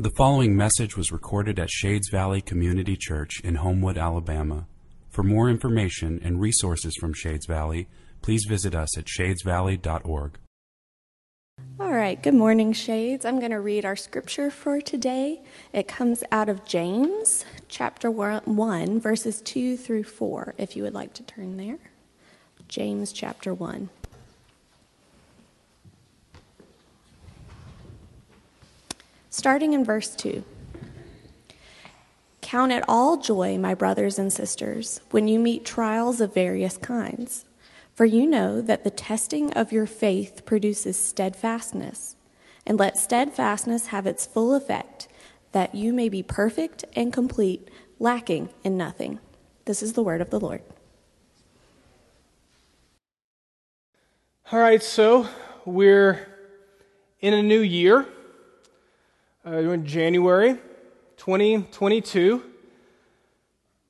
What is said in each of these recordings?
The following message was recorded at Shades Valley Community Church in Homewood, Alabama. For more information and resources from Shades Valley, please visit us at shadesvalley.org. All right, good morning, Shades. I'm going to read our scripture for today. It comes out of James chapter 1, verses 2 through 4, if you would like to turn there. James chapter 1. Starting in verse 2. Count it all joy, my brothers and sisters, when you meet trials of various kinds. For you know that the testing of your faith produces steadfastness. And let steadfastness have its full effect, that you may be perfect and complete, lacking in nothing. This is the word of the Lord. All right, so we're in a new year uh, in January 2022.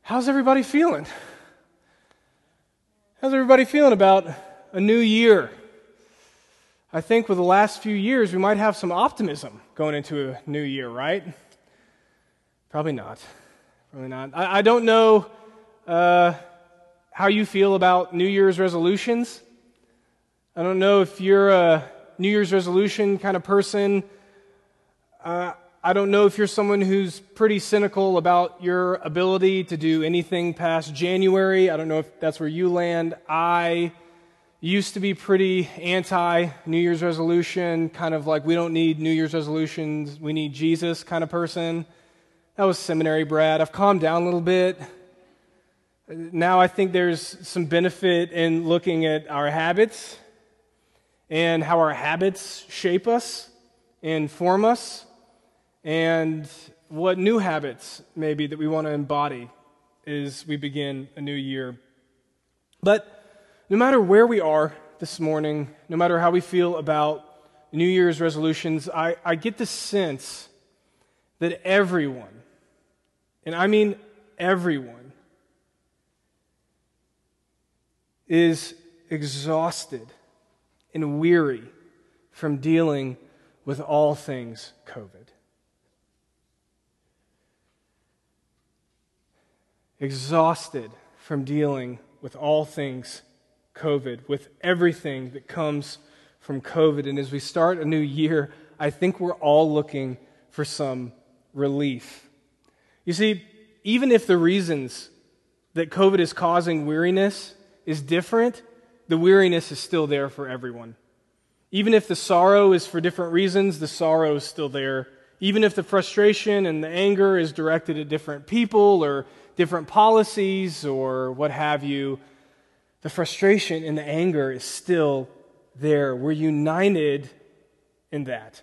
How's everybody feeling? How's everybody feeling about a new year? I think with the last few years, we might have some optimism going into a new year, right? Probably not. Probably not. I, I don't know uh, how you feel about New Year's resolutions. I don't know if you're a New Year's resolution kind of person. Uh, I don't know if you're someone who's pretty cynical about your ability to do anything past January. I don't know if that's where you land. I used to be pretty anti New Year's resolution, kind of like we don't need New Year's resolutions, we need Jesus kind of person. That was seminary Brad. I've calmed down a little bit. Now I think there's some benefit in looking at our habits and how our habits shape us and form us and what new habits maybe that we want to embody as we begin a new year. But no matter where we are this morning, no matter how we feel about New Year's resolutions, I, I get the sense that everyone, and I mean everyone, is exhausted and weary from dealing with all things COVID. Exhausted from dealing with all things COVID, with everything that comes from COVID. And as we start a new year, I think we're all looking for some relief. You see, even if the reasons that COVID is causing weariness is different, the weariness is still there for everyone. Even if the sorrow is for different reasons, the sorrow is still there. Even if the frustration and the anger is directed at different people or different policies or what have you, the frustration and the anger is still there. We're united in that.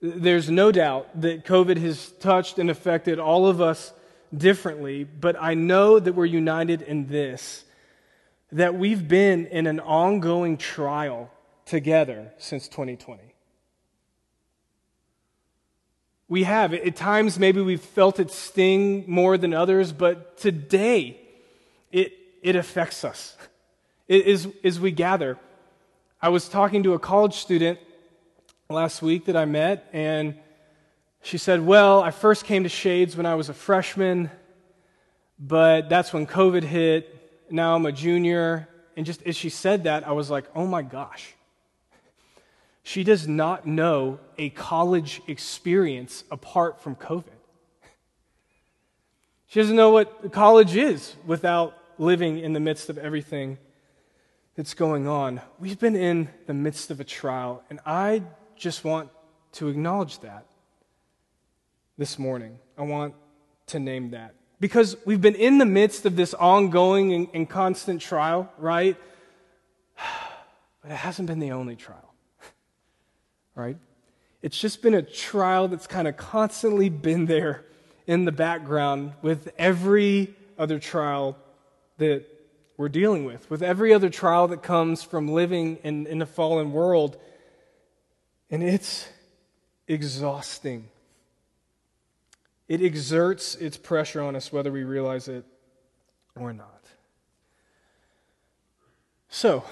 There's no doubt that COVID has touched and affected all of us differently, but I know that we're united in this that we've been in an ongoing trial together since 2020. We have. At times, maybe we've felt it sting more than others, but today, it, it affects us. It is, as we gather. I was talking to a college student last week that I met, and she said, Well, I first came to Shades when I was a freshman, but that's when COVID hit. Now I'm a junior. And just as she said that, I was like, Oh my gosh. She does not know a college experience apart from COVID. She doesn't know what college is without living in the midst of everything that's going on. We've been in the midst of a trial, and I just want to acknowledge that this morning. I want to name that. Because we've been in the midst of this ongoing and, and constant trial, right? But it hasn't been the only trial right? It's just been a trial that's kind of constantly been there in the background with every other trial that we're dealing with, with every other trial that comes from living in, in a fallen world. And it's exhausting. It exerts its pressure on us, whether we realize it or not. So,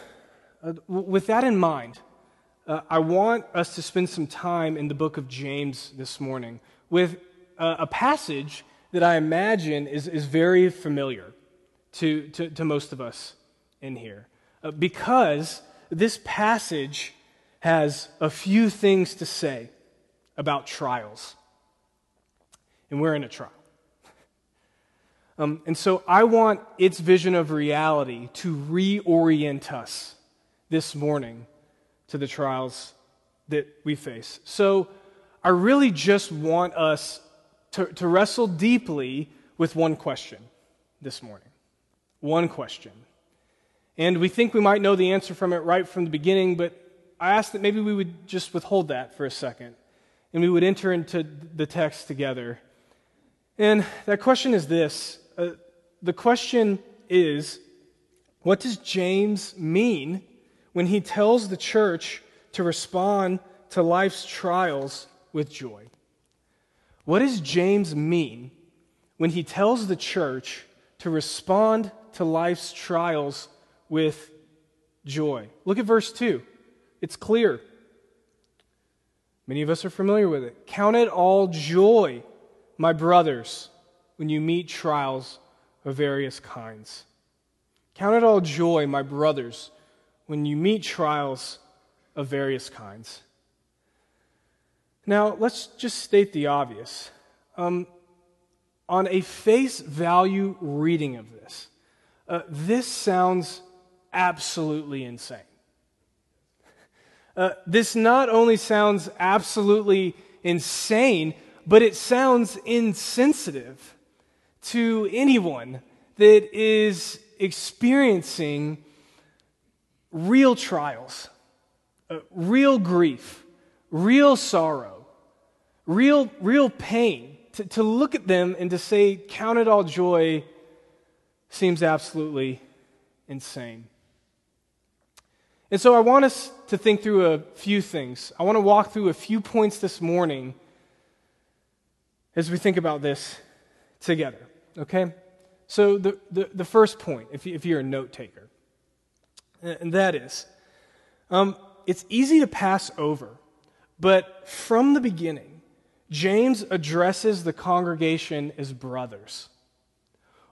uh, with that in mind, uh, I want us to spend some time in the book of James this morning with uh, a passage that I imagine is, is very familiar to, to, to most of us in here. Uh, because this passage has a few things to say about trials. And we're in a trial. Um, and so I want its vision of reality to reorient us this morning to the trials that we face. So I really just want us to, to wrestle deeply with one question this morning. One question. And we think we might know the answer from it right from the beginning, but I ask that maybe we would just withhold that for a second and we would enter into the text together. And that question is this uh, the question is what does James mean when he tells the church to respond to life's trials with joy. What does James mean when he tells the church to respond to life's trials with joy? Look at verse 2. It's clear. Many of us are familiar with it. Count it all joy, my brothers, when you meet trials of various kinds. Count it all joy, my brothers, when you meet trials of various kinds. Now, let's just state the obvious. Um, on a face value reading of this, uh, this sounds absolutely insane. Uh, this not only sounds absolutely insane, but it sounds insensitive to anyone that is experiencing real trials, uh, real grief, real sorrow, real, real pain, to, to look at them and to say, count it all joy, seems absolutely insane. And so I want us to think through a few things. I want to walk through a few points this morning as we think about this together, okay? So, the, the, the first point, if, you, if you're a note taker, and that is um, it's easy to pass over, but from the beginning, James addresses the congregation as brothers.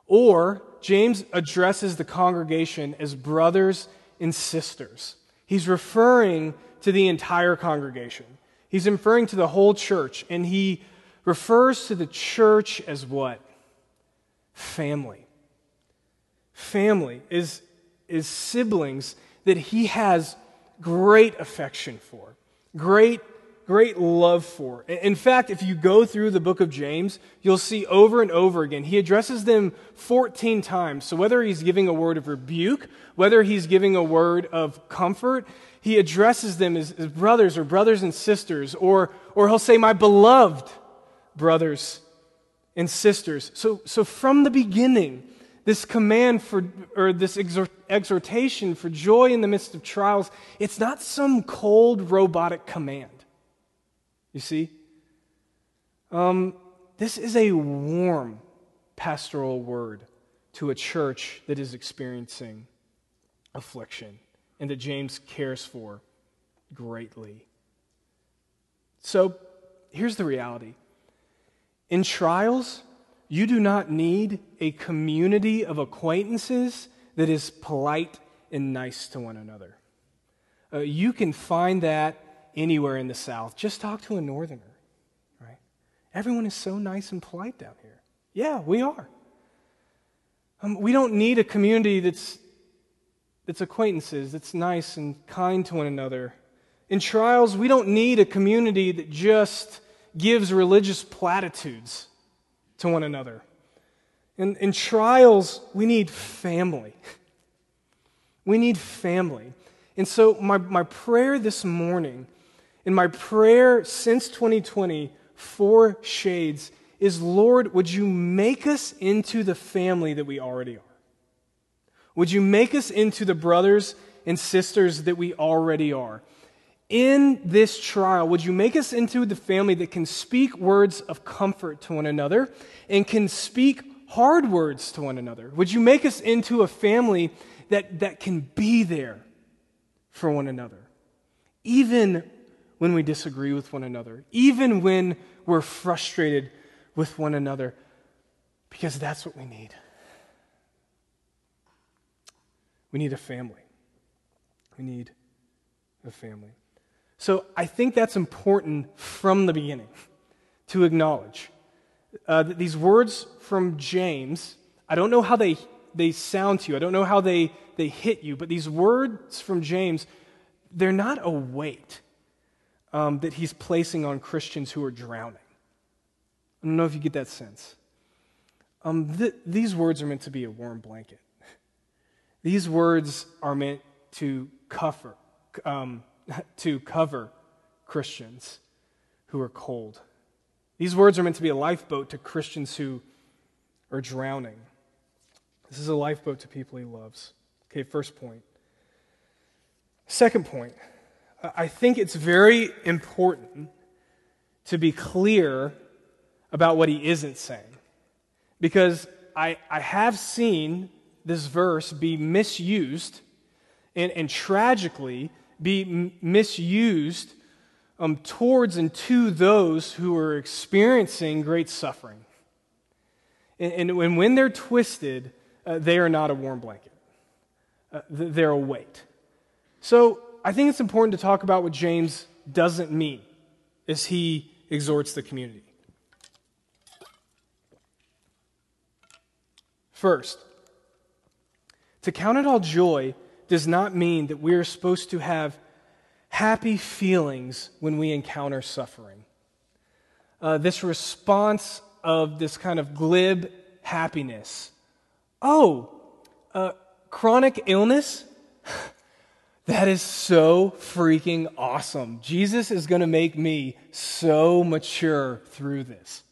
Or James addresses the congregation as brothers and sisters. He's referring to the entire congregation. He's referring to the whole church, and he refers to the church as what? Family. Family is is siblings that he has great affection for, great, great love for. In fact, if you go through the book of James, you'll see over and over again, he addresses them 14 times. So whether he's giving a word of rebuke, whether he's giving a word of comfort, he addresses them as, as brothers or brothers and sisters, or, or he'll say, My beloved brothers and sisters. So, so from the beginning, this command for, or this exhortation for joy in the midst of trials, it's not some cold robotic command. You see? Um, this is a warm pastoral word to a church that is experiencing affliction and that James cares for greatly. So here's the reality in trials, you do not need a community of acquaintances that is polite and nice to one another. Uh, you can find that anywhere in the South. Just talk to a Northerner, right? Everyone is so nice and polite down here. Yeah, we are. Um, we don't need a community that's, that's acquaintances, that's nice and kind to one another. In trials, we don't need a community that just gives religious platitudes to one another. In, in trials, we need family. We need family. And so, my, my prayer this morning, and my prayer since 2020 for Shades, is Lord, would you make us into the family that we already are? Would you make us into the brothers and sisters that we already are? In this trial, would you make us into the family that can speak words of comfort to one another and can speak hard words to one another? Would you make us into a family that, that can be there for one another? even when we disagree with one another, even when we're frustrated with one another, because that's what we need. We need a family. We need a family. So I think that's important from the beginning to acknowledge uh, that these words from James, I don't know how they, they sound to you, I don't know how they, they hit you, but these words from James, they're not a weight um, that he's placing on Christians who are drowning. I don't know if you get that sense. Um, th- these words are meant to be a warm blanket. These words are meant to cover, um, to cover Christians who are cold. These words are meant to be a lifeboat to Christians who are drowning. This is a lifeboat to people he loves. Okay, first point. Second point, I think it's very important to be clear about what he isn't saying. Because I, I have seen this verse be misused and, and tragically be misused um, towards and to those who are experiencing great suffering. And, and when, when they're twisted, uh, they are not a warm blanket, uh, they're a weight. So I think it's important to talk about what James doesn't mean as he exhorts the community. First, to count it all joy does not mean that we're supposed to have happy feelings when we encounter suffering. Uh, this response of this kind of glib happiness. Oh, uh, chronic illness? that is so freaking awesome. Jesus is going to make me so mature through this.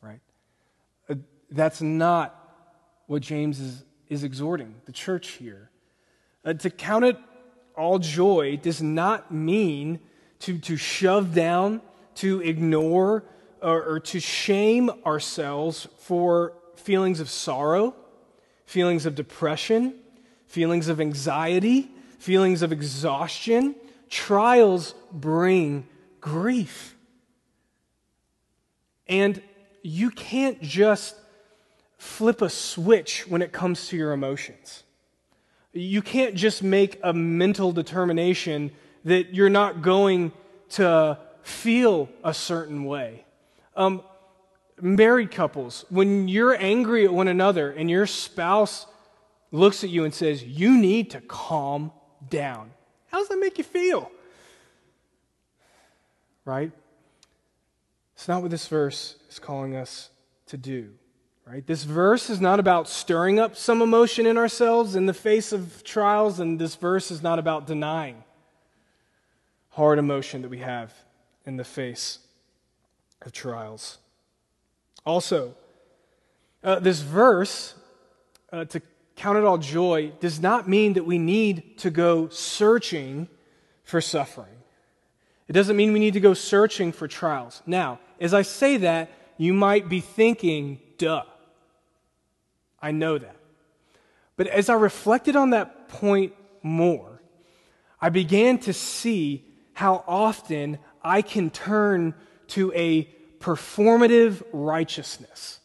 Right? Uh, that's not what James is, is exhorting the church here. Uh, to count it all joy does not mean to, to shove down, to ignore, or, or to shame ourselves for feelings of sorrow, feelings of depression, feelings of anxiety, feelings of exhaustion. Trials bring grief. And you can't just flip a switch when it comes to your emotions. You can't just make a mental determination that you're not going to feel a certain way. Um, married couples, when you're angry at one another and your spouse looks at you and says, You need to calm down, how does that make you feel? Right? It's not what this verse is calling us to do. Right? This verse is not about stirring up some emotion in ourselves in the face of trials, and this verse is not about denying hard emotion that we have in the face of trials. Also, uh, this verse, uh, to count it all joy, does not mean that we need to go searching for suffering. It doesn't mean we need to go searching for trials. Now, as I say that, you might be thinking, duh. I know that. But as I reflected on that point more, I began to see how often I can turn to a performative righteousness.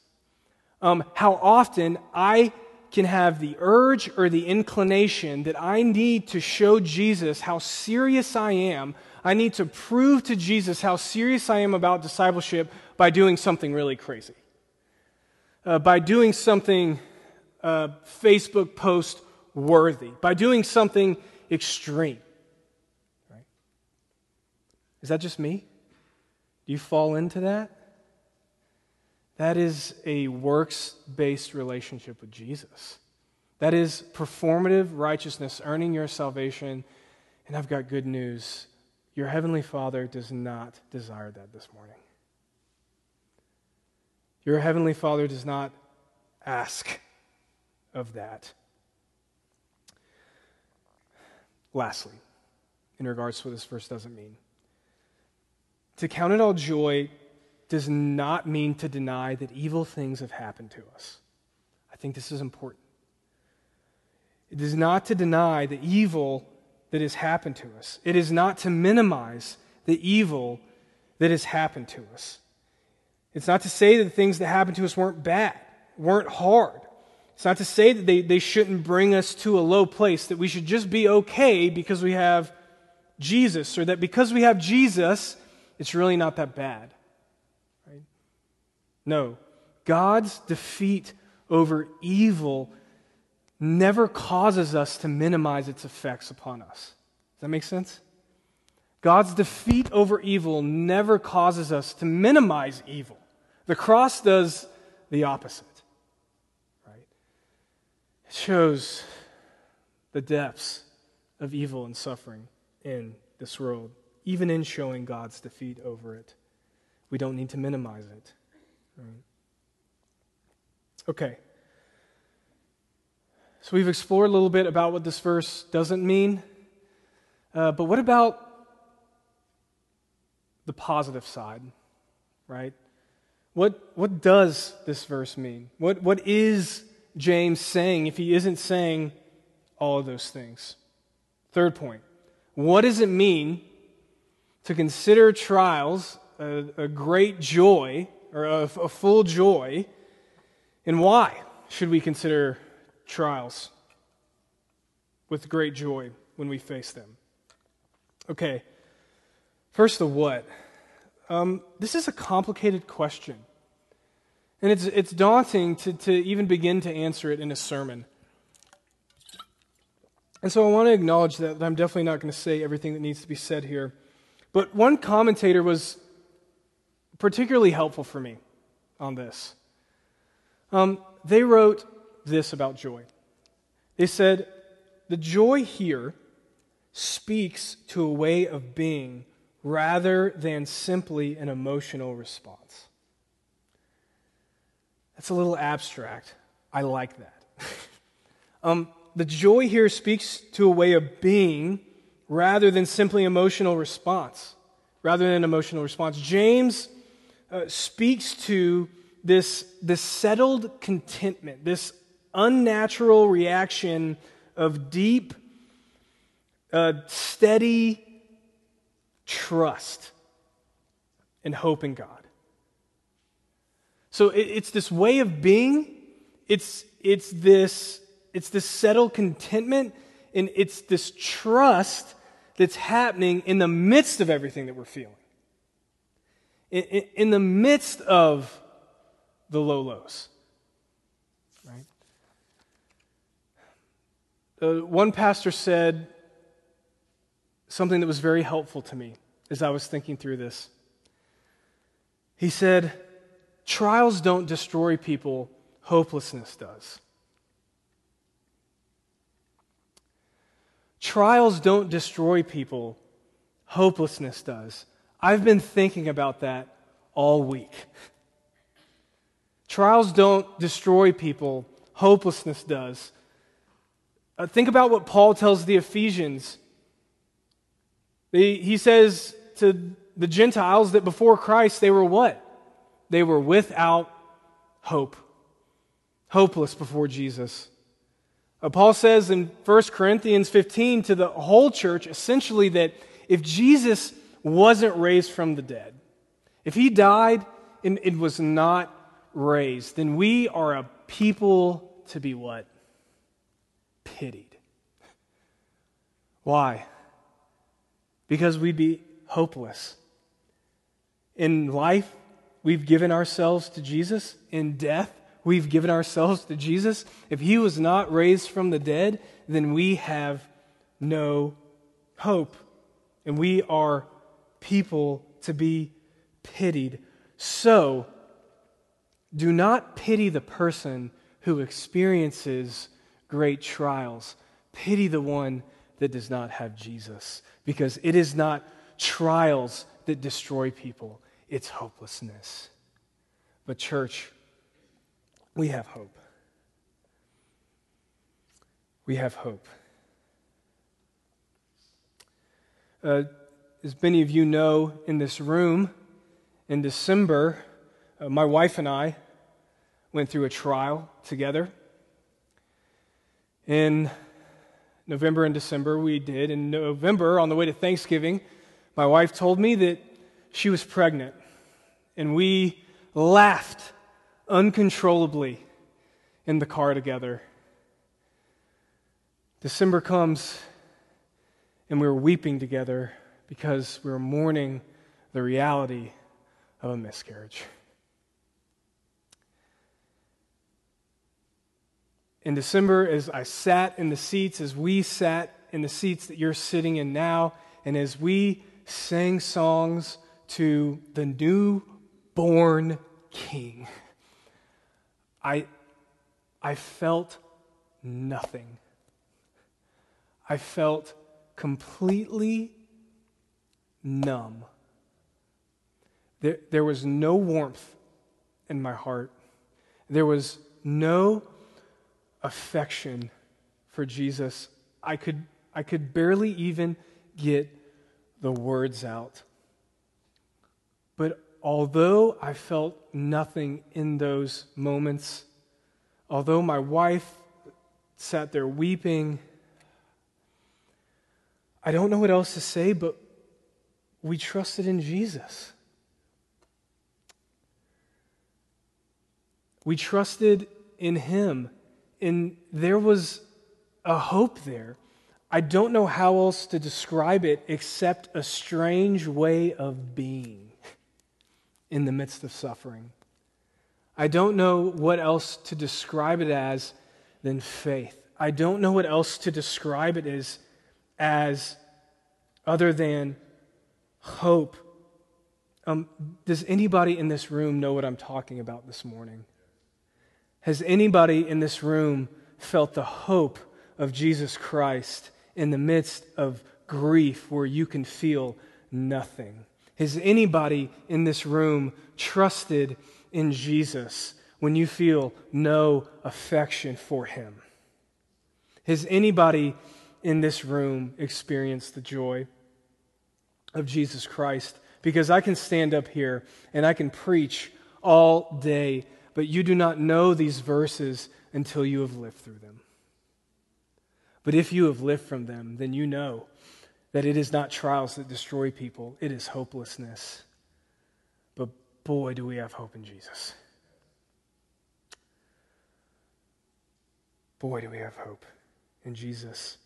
Um, how often I can have the urge or the inclination that I need to show Jesus how serious I am. I need to prove to Jesus how serious I am about discipleship by doing something really crazy. Uh, by doing something uh, Facebook post worthy, by doing something extreme. Right? Is that just me? Do you fall into that? That is a works based relationship with Jesus. That is performative righteousness, earning your salvation. And I've got good news. Your Heavenly Father does not desire that this morning. Your Heavenly Father does not ask of that. Lastly, in regards to what this verse doesn't mean, to count it all joy does not mean to deny that evil things have happened to us. I think this is important. It is not to deny the evil that has happened to us. It is not to minimize the evil that has happened to us. It's not to say that the things that happened to us weren't bad, weren't hard. It's not to say that they, they shouldn't bring us to a low place, that we should just be okay because we have Jesus, or that because we have Jesus, it's really not that bad. Right? No. God's defeat over evil never causes us to minimize its effects upon us. Does that make sense? God's defeat over evil never causes us to minimize evil. The cross does the opposite. Shows the depths of evil and suffering in this world, even in showing God's defeat over it. We don't need to minimize it. Right? Okay. So we've explored a little bit about what this verse doesn't mean. Uh, but what about the positive side, right? What, what does this verse mean? What, what is James saying if he isn't saying all of those things? Third point what does it mean to consider trials a, a great joy or a, a full joy? And why should we consider trials with great joy when we face them. Okay, first, the what. Um, this is a complicated question. And it's, it's daunting to, to even begin to answer it in a sermon. And so I want to acknowledge that I'm definitely not going to say everything that needs to be said here. But one commentator was particularly helpful for me on this. Um, they wrote this about joy. They said, the joy here speaks to a way of being rather than simply an emotional response. That's a little abstract. I like that. um, the joy here speaks to a way of being rather than simply emotional response. Rather than emotional response. James uh, speaks to this, this settled contentment, this unnatural reaction of deep, uh, steady trust and hope in God. So it, it's this way of being, it's, it's, this, it's this settled contentment, and it's this trust that's happening in the midst of everything that we're feeling. In, in, in the midst of the low lows. Right? Uh, one pastor said something that was very helpful to me as I was thinking through this. He said, Trials don't destroy people, hopelessness does. Trials don't destroy people, hopelessness does. I've been thinking about that all week. Trials don't destroy people, hopelessness does. Uh, think about what Paul tells the Ephesians. he says to the Gentiles that before Christ they were what? They were without hope, hopeless before Jesus. Uh, Paul says in 1 Corinthians 15 to the whole church essentially that if Jesus wasn't raised from the dead, if he died and it was not raised, then we are a people to be what? pitied. Why? Because we'd be hopeless. In life, we've given ourselves to Jesus. In death, we've given ourselves to Jesus. If he was not raised from the dead, then we have no hope. And we are people to be pitied. So, do not pity the person who experiences great trials. Pity the one that does not have Jesus, because it is not trials that destroy people, it's hopelessness. But, church, we have hope. We have hope. Uh, as many of you know in this room, in December, uh, my wife and I went through a trial together. In November and December, we did. In November, on the way to Thanksgiving, my wife told me that she was pregnant. And we laughed uncontrollably in the car together. December comes, and we were weeping together because we were mourning the reality of a miscarriage. In December, as I sat in the seats, as we sat in the seats that you're sitting in now, and as we sang songs to the newborn king, I, I felt nothing. I felt completely numb. There, there was no warmth in my heart. There was no affection for Jesus. I could, I could barely even get the words out. But although I felt nothing in those moments, although my wife sat there weeping, I don't know what else to say, but we trusted in Jesus. We trusted in Him, and there was a hope there. I don't know how else to describe it except a strange way of being in the midst of suffering. I don't know what else to describe it as than faith. I don't know what else to describe it as, as other than hope. Um, does anybody in this room know what I'm talking about this morning? Has anybody in this room felt the hope of Jesus Christ in the midst of grief where you can feel nothing? Has anybody in this room trusted in Jesus when you feel no affection for him? Has anybody in this room experienced the joy of Jesus Christ? Because I can stand up here and I can preach all day but you do not know these verses until you have lived through them. But if you have lived from them, then you know that it is not trials that destroy people, it is hopelessness. But boy, do we have hope in Jesus. Boy, do we have hope in Jesus.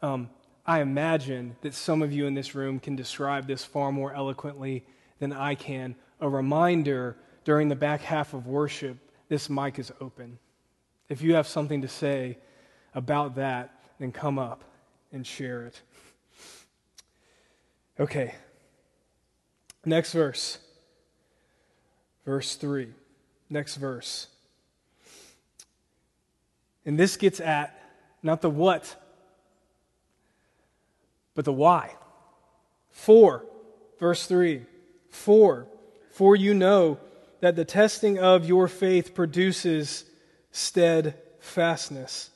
Um, I imagine that some of you in this room can describe this far more eloquently than I can. A reminder during the back half of worship, this mic is open. If you have something to say about that, then come up and share it. Okay. Next verse. Verse 3. Next verse. And this gets at not the what, but the why. 4. Verse 3. 4. For you know that the testing of your faith produces steadfastness.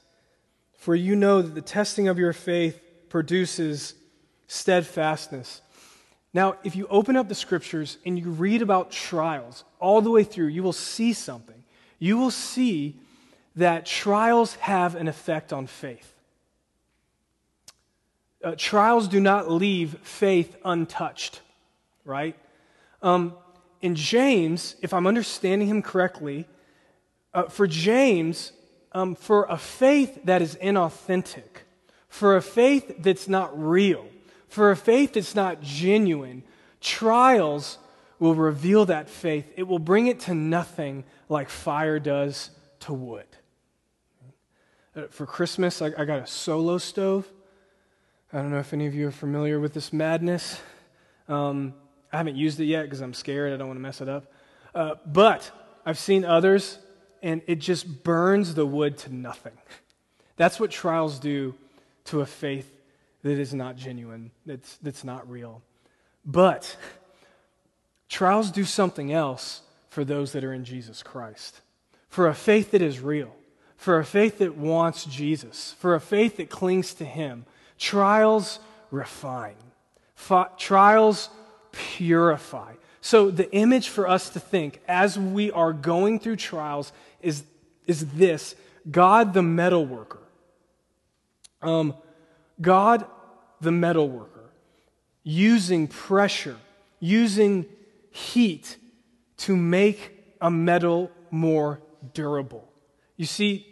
For you know that the testing of your faith produces steadfastness. Now, if you open up the scriptures and you read about trials all the way through, you will see something. You will see that trials have an effect on faith. Uh, trials do not leave faith untouched, right? Um, in James, if I'm understanding him correctly, uh, for James, um, for a faith that is inauthentic, for a faith that's not real, for a faith that's not genuine, trials will reveal that faith. It will bring it to nothing like fire does to wood. Uh, for Christmas, I, I got a solo stove. I don't know if any of you are familiar with this madness. Um, I haven't used it yet because I'm scared. I don't want to mess it up. Uh, but I've seen others, and it just burns the wood to nothing. That's what trials do to a faith that is not genuine, that's, that's not real. But trials do something else for those that are in Jesus Christ. For a faith that is real, for a faith that wants Jesus, for a faith that clings to Him, trials refine. Trials purify. So, the image for us to think as we are going through trials is, is this God, the metal worker, Um, God, the metal worker, using pressure, using heat to make a metal more durable. You see,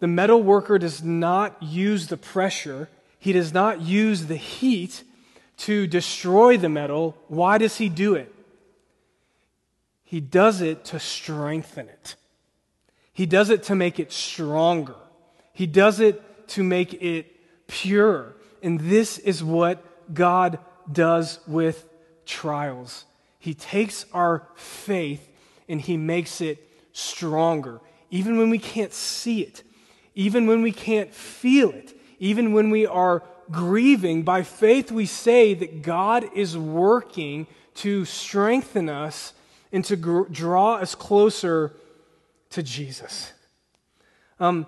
the metal worker does not use the pressure, he does not use the heat to destroy the metal. Why does he do it? He does it to strengthen it. He does it to make it stronger. He does it to make it pure. And this is what God does with trials. He takes our faith and he makes it stronger. Even when we can't see it, even when we can't feel it, even when we are grieving, by faith we say that God is working to strengthen us and to gr- draw us closer to Jesus. Um,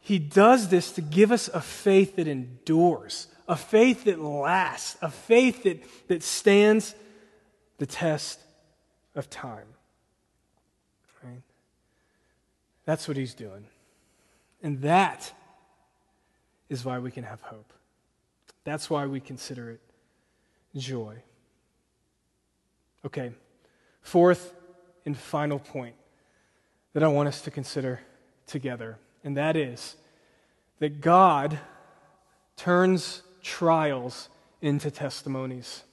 he does this to give us a faith that endures, a faith that lasts, a faith that, that stands the test of time. Right? That's what he's doing. And that is why we can have hope. That's why we consider it joy. Okay, fourth and final point that I want us to consider together, and that is that God turns trials into testimonies.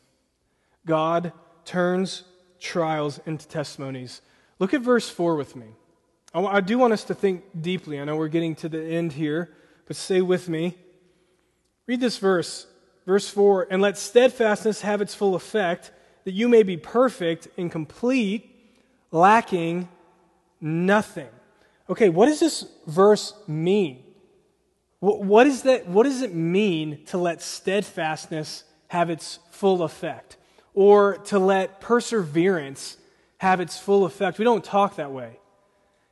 God turns trials into testimonies. Look at verse 4 with me. I do want us to think deeply. I know we're getting to the end here, but stay with me. Read this verse, verse 4 and let steadfastness have its full effect, that you may be perfect and complete, lacking nothing. Okay, what does this verse mean? What, is that, what does it mean to let steadfastness have its full effect? Or to let perseverance have its full effect? We don't talk that way.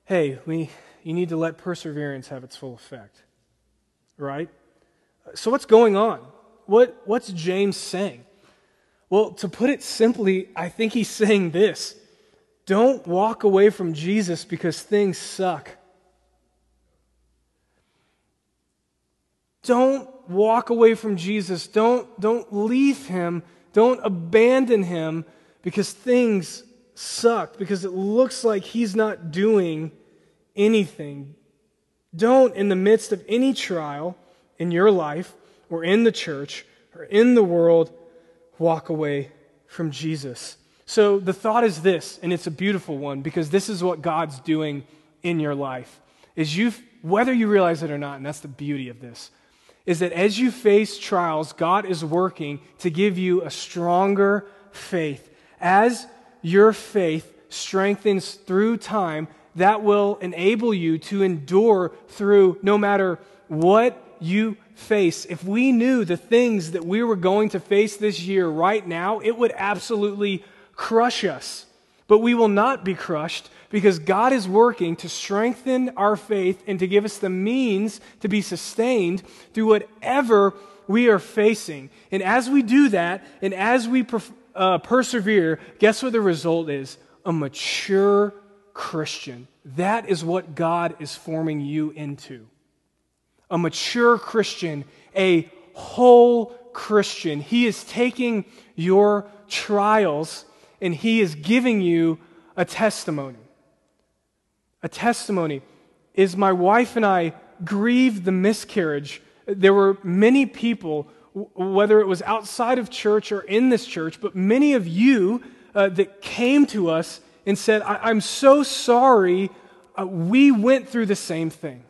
Hey, we, you need to let perseverance have its full effect. Right? So, what's going on? What, what's James saying? Well, to put it simply, I think he's saying this don't walk away from Jesus because things suck. Don't walk away from Jesus. Don't, don't leave him. Don't abandon him because things suck, because it looks like he's not doing anything. Don't, in the midst of any trial in your life or in the church or in the world, walk away from Jesus. So the thought is this, and it's a beautiful one because this is what God's doing in your life. Is you whether you realize it or not, and that's the beauty of this, is that as you face trials, God is working to give you a stronger faith. As your faith strengthens through time, that will enable you to endure through no matter what you face. If we knew the things that we were going to face this year right now, it would absolutely crush us. But we will not be crushed because God is working to strengthen our faith and to give us the means to be sustained through whatever we are facing. And as we do that, and as we uh, persevere, guess what the result is? A mature Christian. That is what God is forming you into. A mature Christian, a whole Christian. He is taking your trials and He is giving you a testimony. A testimony is my wife and I grieved the miscarriage. There were many people, whether it was outside of church or in this church, but many of you uh, that came to us and said, I- am so sorry, uh, we went through the same thing.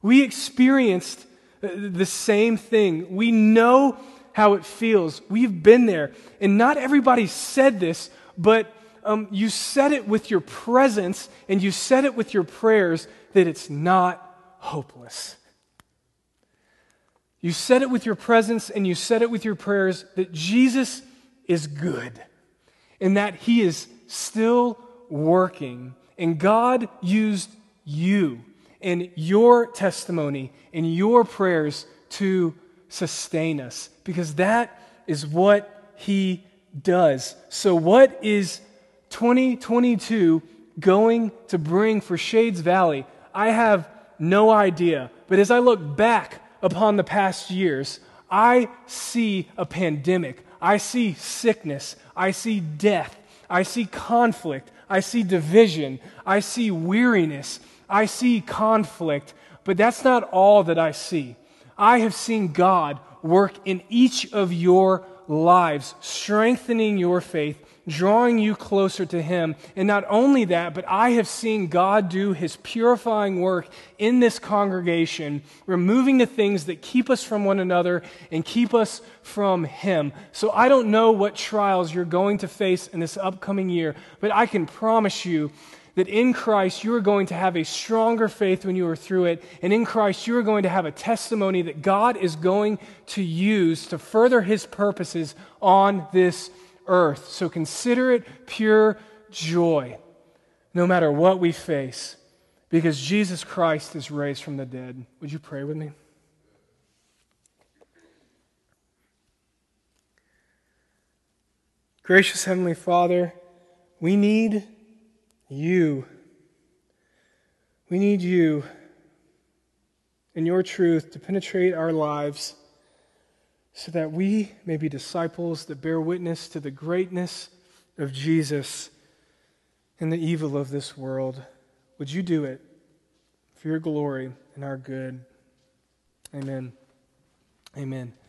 We experienced uh, the same thing. We know how it feels. We've been there. And not everybody said this, but um, you said it with your presence and you said it with your prayers that it's not hopeless. You said it with your presence and you said it with your prayers that Jesus is good and that he is still working. And God used you and your testimony and your prayers to sustain us because that is what he does. So, what is 2022 going to bring for Shades Valley? I have no idea. But as I look back upon the past years, I see a pandemic. I see sickness. I see death. I see conflict. I see division. I see weariness. I see conflict. But that's not all that I see. I have seen God work in each of your lives, strengthening your faith, drawing you closer to Him. And not only that, but I have seen God do His purifying work in this congregation, removing the things that keep us from one another and keep us from Him. So I don't know what trials you're going to face in this upcoming year, but I can promise you that in Christ you are going to have a stronger faith when you are through it. And in Christ you are going to have a testimony that God is going to use to further his purposes on this earth. So consider it pure joy, no matter what we face, because Jesus Christ is raised from the dead. Would you pray with me? Gracious Heavenly Father, we need you. We need you and your truth to penetrate our lives so that we may be disciples that bear witness to the greatness of Jesus and the evil of this world. Would you do it for your glory and our good? Amen. Amen.